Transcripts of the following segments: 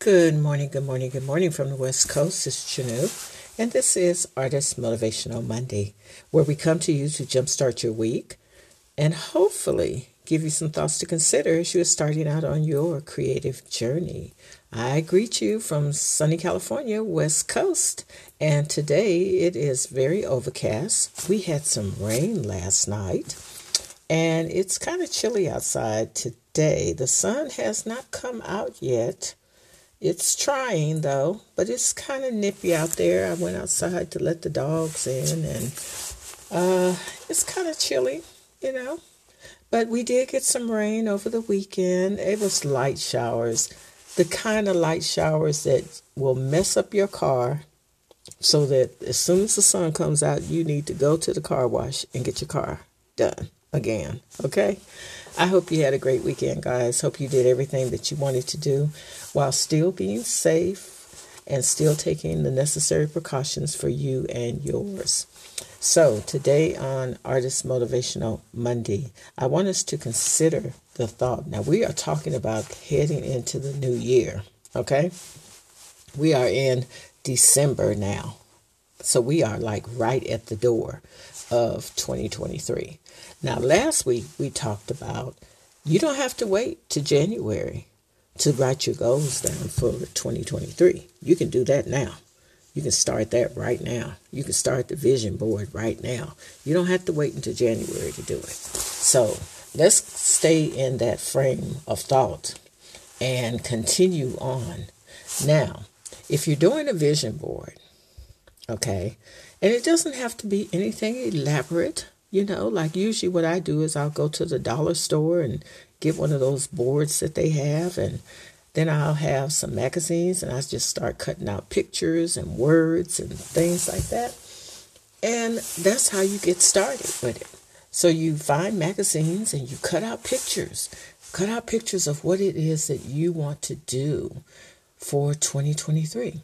Good morning, good morning, good morning from the West Coast. It's Chinue, and this is Artist Motivational Monday, where we come to you to jumpstart your week and hopefully give you some thoughts to consider as you are starting out on your creative journey. I greet you from sunny California, West Coast, and today it is very overcast. We had some rain last night, and it's kind of chilly outside today. The sun has not come out yet it's trying though, but it's kind of nippy out there. I went outside to let the dogs in, and uh, it's kind of chilly, you know. But we did get some rain over the weekend. It was light showers, the kind of light showers that will mess up your car so that as soon as the sun comes out, you need to go to the car wash and get your car done again. Okay? I hope you had a great weekend, guys. Hope you did everything that you wanted to do while still being safe and still taking the necessary precautions for you and yours. So, today on Artist Motivational Monday, I want us to consider the thought. Now, we are talking about heading into the new year, okay? We are in December now. So, we are like right at the door of 2023. Now, last week we talked about you don't have to wait to January to write your goals down for 2023. You can do that now. You can start that right now. You can start the vision board right now. You don't have to wait until January to do it. So let's stay in that frame of thought and continue on. Now, if you're doing a vision board, okay, and it doesn't have to be anything elaborate, you know, like usually what I do is I'll go to the dollar store and get one of those boards that they have and then I'll have some magazines and I just start cutting out pictures and words and things like that. And that's how you get started with it. So you find magazines and you cut out pictures. Cut out pictures of what it is that you want to do for 2023.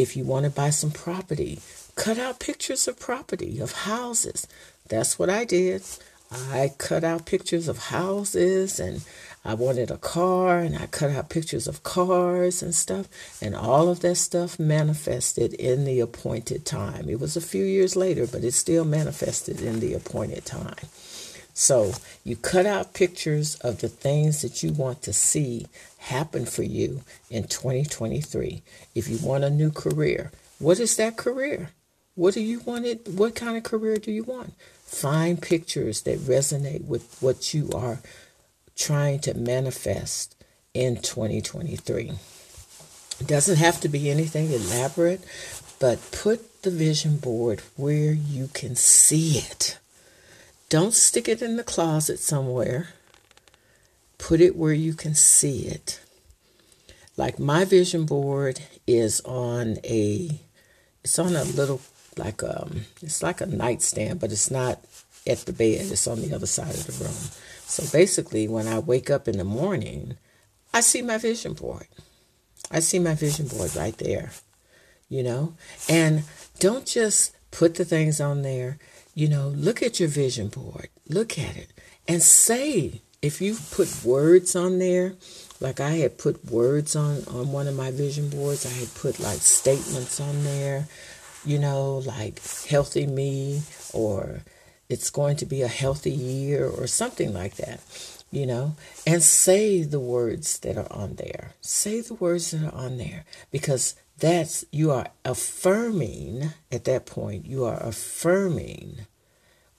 If you want to buy some property, cut out pictures of property, of houses. That's what I did. I cut out pictures of houses and I wanted a car and I cut out pictures of cars and stuff. And all of that stuff manifested in the appointed time. It was a few years later, but it still manifested in the appointed time. So you cut out pictures of the things that you want to see happen for you in 2023. If you want a new career, what is that career? What do you want it? What kind of career do you want? Find pictures that resonate with what you are trying to manifest in 2023. It doesn't have to be anything elaborate, but put the vision board where you can see it. Don't stick it in the closet somewhere. Put it where you can see it. Like my vision board is on a it's on a little like um it's like a nightstand, but it's not at the bed. It's on the other side of the room. So basically, when I wake up in the morning, I see my vision board. I see my vision board right there, you know? And don't just put the things on there. You know, look at your vision board. Look at it and say, if you've put words on there, like I had put words on on one of my vision boards, I had put like statements on there you know, like healthy me or it's going to be a healthy year or something like that, you know, and say the words that are on there. Say the words that are on there because that's you are affirming at that point, you are affirming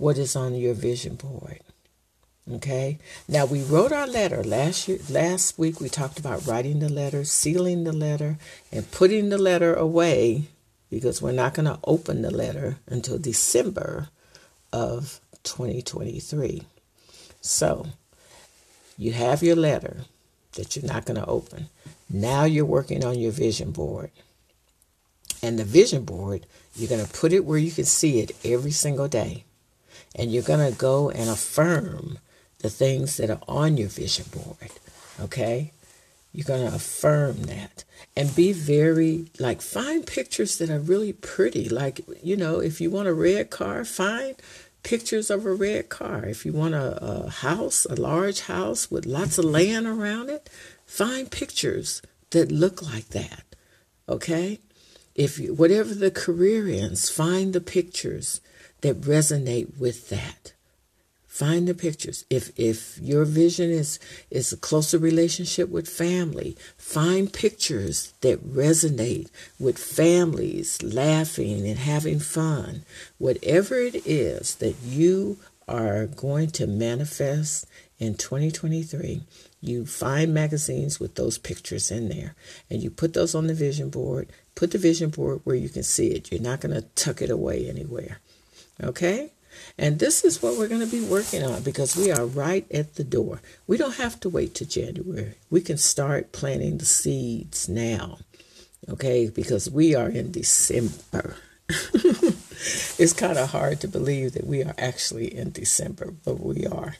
what is on your vision board. Okay. Now we wrote our letter last year. Last week we talked about writing the letter, sealing the letter, and putting the letter away because we're not going to open the letter until December of 2023. So you have your letter that you're not going to open. Now you're working on your vision board. And the vision board, you're going to put it where you can see it every single day. And you're going to go and affirm the things that are on your vision board. Okay? You're going to affirm that and be very, like, find pictures that are really pretty. Like, you know, if you want a red car, find pictures of a red car. If you want a, a house, a large house with lots of land around it, find pictures. that look like that. Okay? If you, whatever the career is, find the pictures that resonate with that. Find the pictures. If if your vision is is a closer relationship with family, find pictures that resonate with families laughing and having fun. Whatever it is that you are going to manifest in 2023, you find magazines with those pictures in there and you put those on the vision board. Put the vision board where you can see it. You're not going to tuck it away anywhere. Okay? And this is what we're going to be working on because we are right at the door. We don't have to wait to January. We can start planting the seeds now. Okay? Because we are in December. it's kind of hard to believe that we are actually in December, but we are.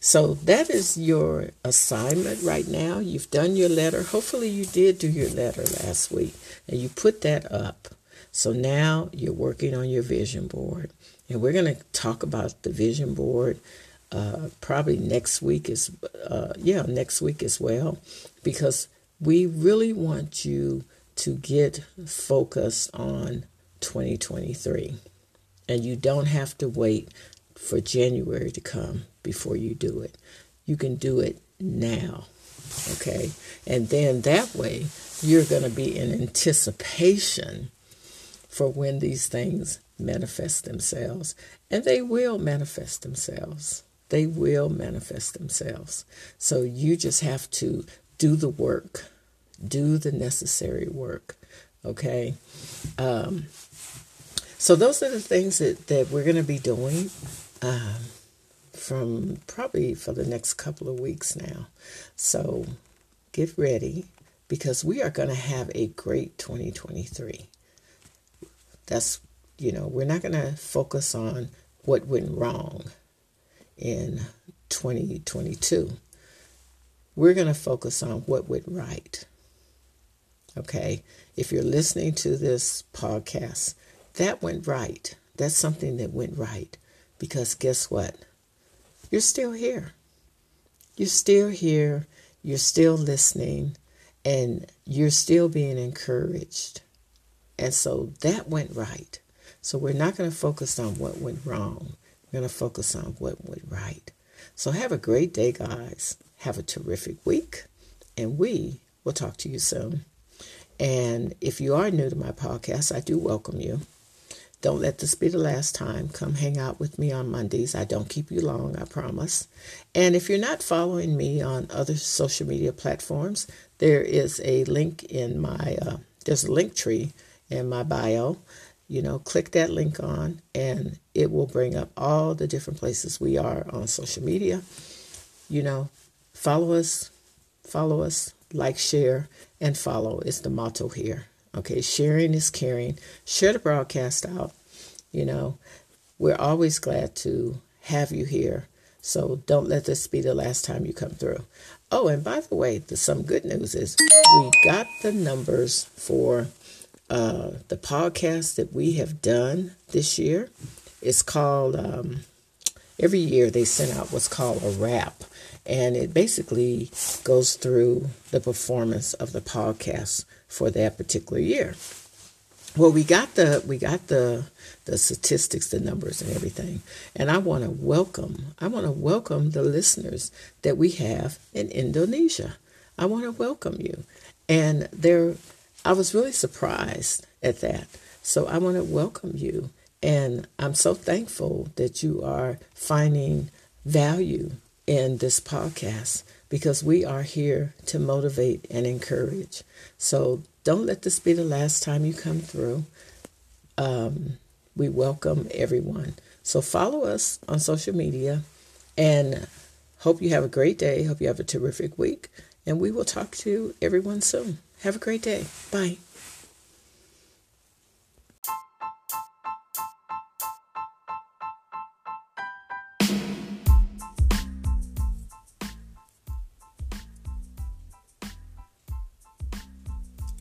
So that is your assignment right now. You've done your letter. Hopefully, you did do your letter last week and you put that up. So now you're working on your vision board. And we're going to talk about the vision board uh, probably next week is uh, yeah next week as well because we really want you to get focused on 2023 and you don't have to wait for January to come before you do it. You can do it now. Okay? And then that way, you're going to be in anticipation for when these things manifest themselves. And they will manifest themselves. They will manifest themselves. So you just have to do the work, do the necessary work. Okay? Um, so those are the things that, that we're going to be doing um, from probably for the next couple of weeks now. So get ready because we are going to have a great 2023. That's, you know, we're not going to focus on what went wrong in 2022. We're going to focus on what went right. Okay. If you're listening to this podcast, that went right. That's something that went right. Because guess what? You're still here. You're still here. You're still listening. And you're still being encouraged. And so that went right. So we're not going to focus on what went wrong. We're going to focus on what went right. So have a great day, guys. Have a terrific week. And we will talk to you soon. And if you are new to my podcast, I do welcome you. Don't let this be the last time. Come hang out with me on Mondays. I don't keep you long, I promise. And if you're not following me on other social media platforms, there is a link in my uh, there's a Linktree in my bio. You know, click that link on, and it will bring up all the different places we are on social media. You know, follow us, follow us, like, share, and follow is the motto here. Okay, sharing is caring. Share the broadcast out. You know, we're always glad to have you here. So don't let this be the last time you come through. Oh, and by the way, the, some good news is we got the numbers for uh, the podcast that we have done this year. It's called, um, every year they send out what's called a wrap. And it basically goes through the performance of the podcast for that particular year. Well, we got the we got the the statistics, the numbers, and everything. And I want to welcome I want to welcome the listeners that we have in Indonesia. I want to welcome you, and there, I was really surprised at that. So I want to welcome you, and I'm so thankful that you are finding value in this podcast because we are here to motivate and encourage. So don't let this be the last time you come through. Um, we welcome everyone. So follow us on social media and hope you have a great day. Hope you have a terrific week. And we will talk to everyone soon. Have a great day. Bye.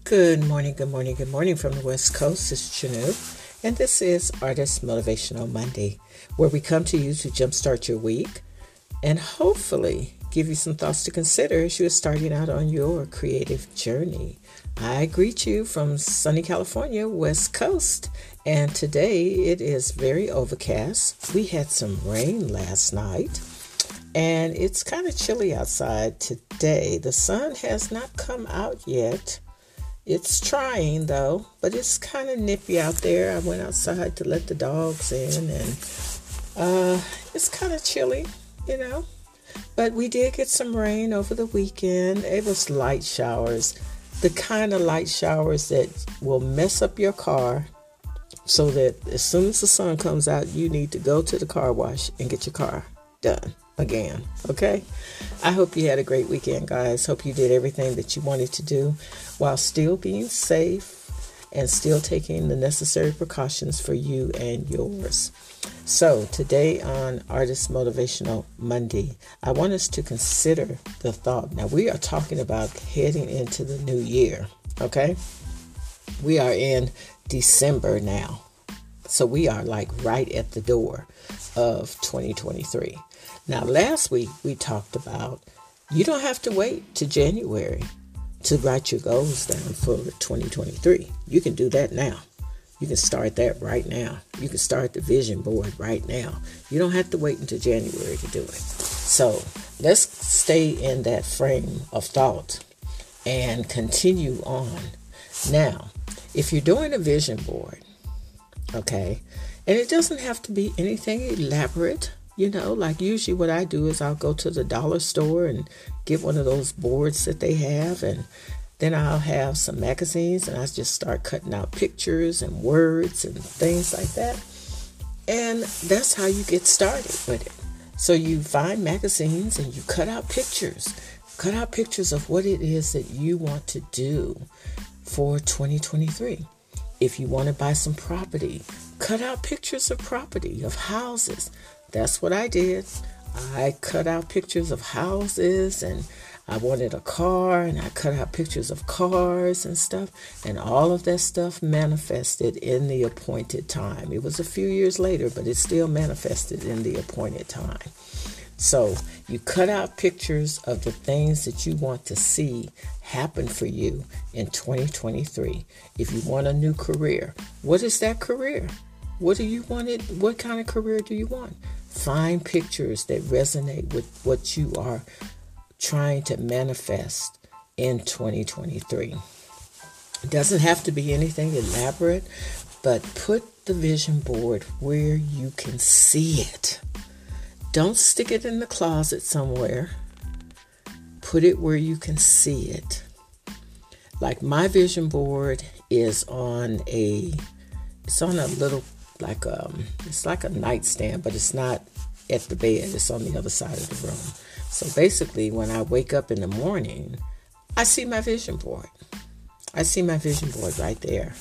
Good morning, good morning, good morning from the West Coast. It's Chinue, and this is Artist Motivational Monday, where we come to you to jumpstart your week and hopefully give you some thoughts to consider as you're starting out on your creative journey. I greet you from sunny California, West Coast, and today it is very overcast. We had some rain last night, and it's kind of chilly outside today. The sun has not come out yet. It's trying though, but it's kind of nippy out there. I went outside to let the dogs in, and uh, it's kind of chilly, you know. But we did get some rain over the weekend. It was light showers, the kind of light showers that will mess up your car so that as soon as the sun comes out, you need to go to the car wash and get your car done again. Okay? I hope you had a great weekend, guys. Hope you did everything that you wanted to do while still being safe and still taking the necessary precautions for you and yours. So, today on Artist Motivational Monday, I want us to consider the thought. Now, we are talking about heading into the new year, okay? We are in December now. So, we are like right at the door of 2023. Now, last week we talked about you don't have to wait to January to write your goals down for 2023. You can do that now. You can start that right now. You can start the vision board right now. You don't have to wait until January to do it. So let's stay in that frame of thought and continue on. Now, if you're doing a vision board, okay, and it doesn't have to be anything elaborate, you know, like usually what I do is I'll go to the dollar store and get one of those boards that they have and then I'll have some magazines and I just start cutting out pictures and words and things like that. And that's how you get started with it. So you find magazines and you cut out pictures. Cut out pictures of what it is that you want to do for 2023. If you want to buy some property, cut out pictures of property, of houses, that's what I did. I cut out pictures of houses and I wanted a car and I cut out pictures of cars and stuff. And all of that stuff manifested in the appointed time. It was a few years later, but it still manifested in the appointed time. So you cut out pictures of the things that you want to see happen for you in 2023. If you want a new career, what is that career? What do you want it? What kind of career do you want? Find pictures that resonate with what you are trying to manifest in 2023. It doesn't have to be anything elaborate, but put the vision board where you can see it. Don't stick it in the closet somewhere. Put it where you can see it. Like my vision board is on a it's on a little like um it's like a nightstand, but it's not at the bed. It's on the other side of the room. So basically, when I wake up in the morning, I see my vision board. I see my vision board right there,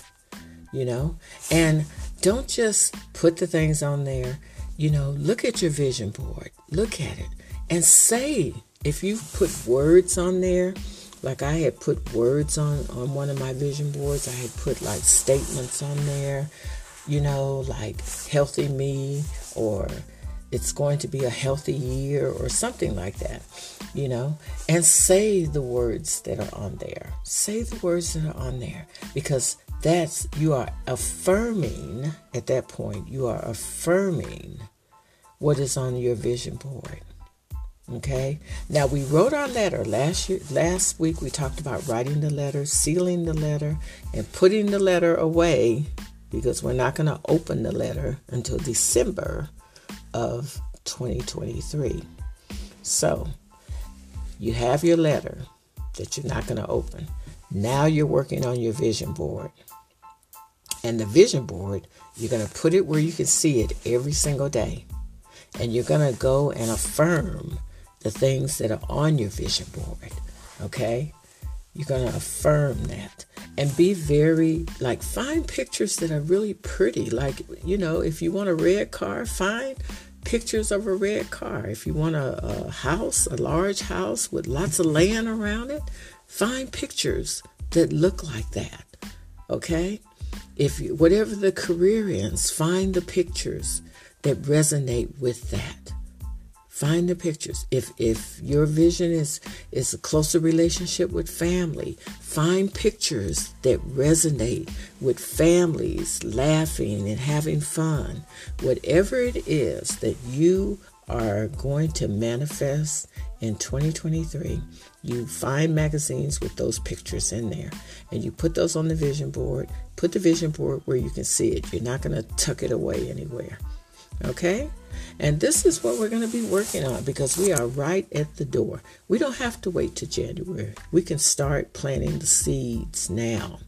you know? And don't just put the things on there. You know, look at your vision board, look at it, and say, if you put words on there, like I had put words on, on one of my vision boards, I had put like statements on there you know, like healthy me or it's going to be a healthy year or something like that, you know, and say the words that are on there. Say the words that are on there because that's you are affirming at that point, you are affirming what is on your vision board. Okay. Now we wrote our letter last year. Last week we talked about writing the letter, sealing the letter, and putting the letter away because we're not going to open the letter until December of 2023. So, you have your letter that you're not going to open. Now you're working on your vision board. And the vision board, you're going to put it where you can see it every single day. And you're going to go and affirm the things that are on your vision board. Okay? You're going to affirm that and be very like find pictures that are really pretty. Like you know if you want a red car find pictures of a red car. If you want a, a house a large house with lots of land around it find pictures that look like that okay? If you, whatever the career is find the pictures that resonate with that Find the pictures. If if your vision is is a closer relationship with family, find pictures that resonate with families laughing and having fun. Whatever it is that you are going to manifest in 2023, you find magazines with those pictures in there and you put those on the vision board. Put the vision board where you can see it. You're not going to tuck it away anywhere. Okay? And this is what we're going to be working on because we are right at the door. We don't have to wait to January. We can start planting the seeds now.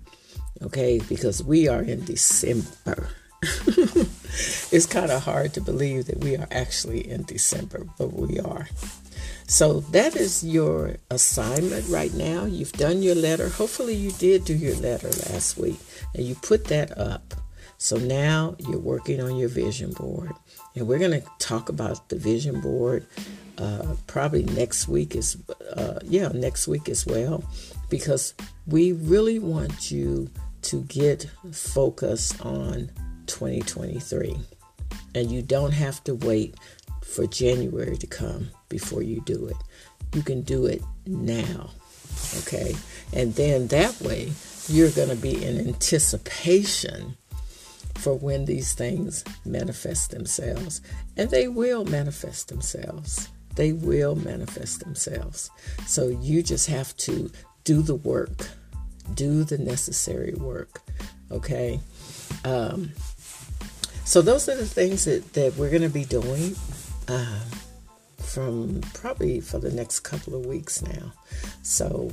Okay? Because we are in December. it's kind of hard to believe that we are actually in December, but we are. So that is your assignment right now. You've done your letter. Hopefully, you did do your letter last week and you put that up. So now you're working on your vision board. And we're going to talk about the vision board uh, probably next week is uh, yeah next week as well. Because we really want you to get focused on 2023 and you don't have to wait for January to come before you do it. You can do it now okay? And then that way you're going to be in anticipation for when these things manifest themselves. And they will manifest themselves. They will manifest themselves. So you just have to do the work, do the necessary work. Okay? Um, so those are the things that, that we're going to be doing uh, from probably for the next couple of weeks now. So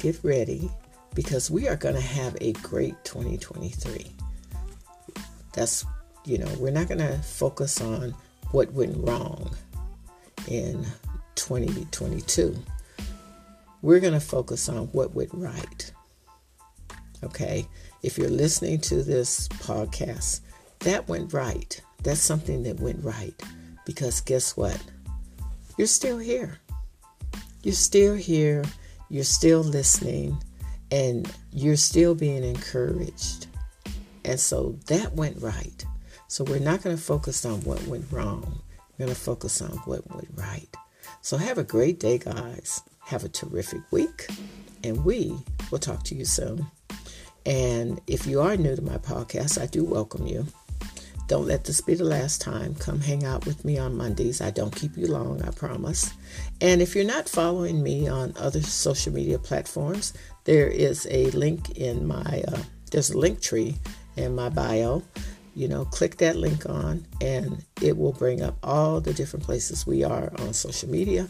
get ready because we are going to have a great 2023. That's, you know, we're not going to focus on what went wrong in 2022. We're going to focus on what went right. Okay? If you're listening to this podcast, that went right. That's something that went right. Because guess what? You're still here. You're still here. You're still listening. And you're still being encouraged. And so that went right. So we're not going to focus on what went wrong. We're going to focus on what went right. So have a great day, guys. Have a terrific week. And we will talk to you soon. And if you are new to my podcast, I do welcome you. Don't let this be the last time. Come hang out with me on Mondays. I don't keep you long, I promise. And if you're not following me on other social media platforms, there is a link in my uh, there's a Linktree in my bio. You know, click that link on and it will bring up all the different places we are on social media.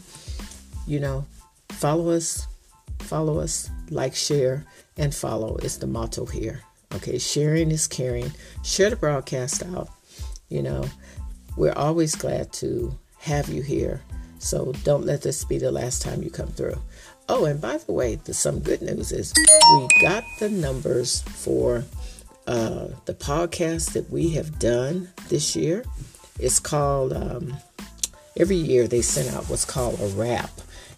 You know, follow us, follow us, like, share, and follow is the motto here. Okay, sharing is caring. Share the broadcast out. You know, we're always glad to have you here. So don't let this be the last time you come through. Oh, and by the way, the, some good news is we got the numbers for uh, the podcast that we have done this year. It's called, um, every year they send out what's called a wrap.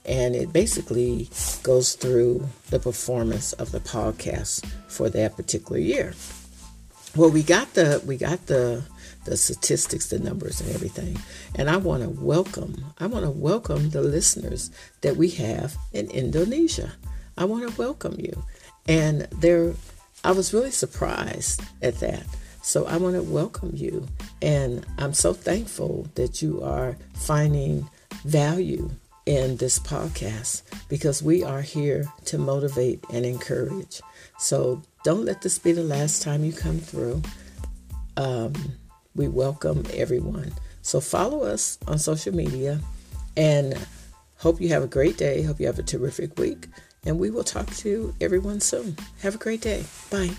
And it basically goes through the performance of the podcast for that particular year. Well, we got the we got the the statistics, the numbers, and everything. And I want to welcome I want to welcome the listeners that we have in Indonesia. I want to welcome you, and they're I was really surprised at that. So I want to welcome you. And I'm so thankful that you are finding value in this podcast because we are here to motivate and encourage. So don't let this be the last time you come through. Um, we welcome everyone. So follow us on social media and hope you have a great day. Hope you have a terrific week and we will talk to everyone soon. Have a great day. Bye.